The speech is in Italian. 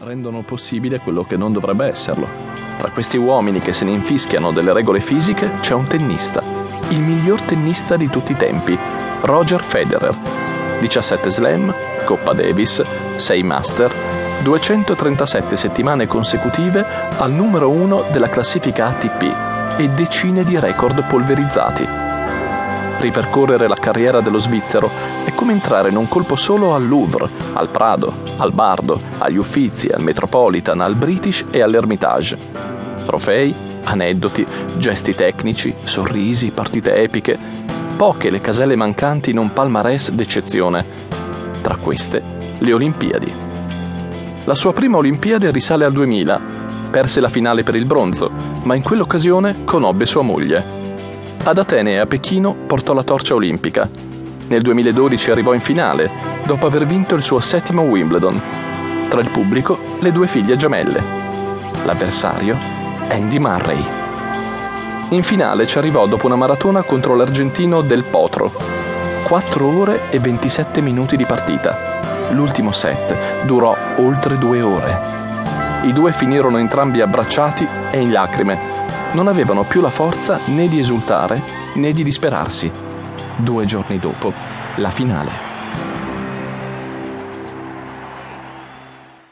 rendono possibile quello che non dovrebbe esserlo. Tra questi uomini che se ne infischiano delle regole fisiche c'è un tennista, il miglior tennista di tutti i tempi, Roger Federer. 17 slam, Coppa Davis, 6 Master, 237 settimane consecutive al numero 1 della classifica ATP e decine di record polverizzati. Ripercorrere la carriera dello svizzero è come entrare in un colpo solo al Louvre, al Prado, al Bardo, agli Uffizi, al Metropolitan, al British e all'Ermitage. Trofei, aneddoti, gesti tecnici, sorrisi, partite epiche. Poche le caselle mancanti in un palmarès d'eccezione. Tra queste, le Olimpiadi. La sua prima Olimpiade risale al 2000. Perse la finale per il bronzo, ma in quell'occasione conobbe sua moglie. Ad Atene e a Pechino portò la torcia olimpica. Nel 2012 arrivò in finale, dopo aver vinto il suo settimo Wimbledon. Tra il pubblico le due figlie gemelle. L'avversario, Andy Murray. In finale ci arrivò dopo una maratona contro l'argentino Del Potro. 4 ore e 27 minuti di partita. L'ultimo set durò oltre due ore. I due finirono entrambi abbracciati e in lacrime non avevano più la forza né di esultare né di disperarsi. Due giorni dopo, la finale.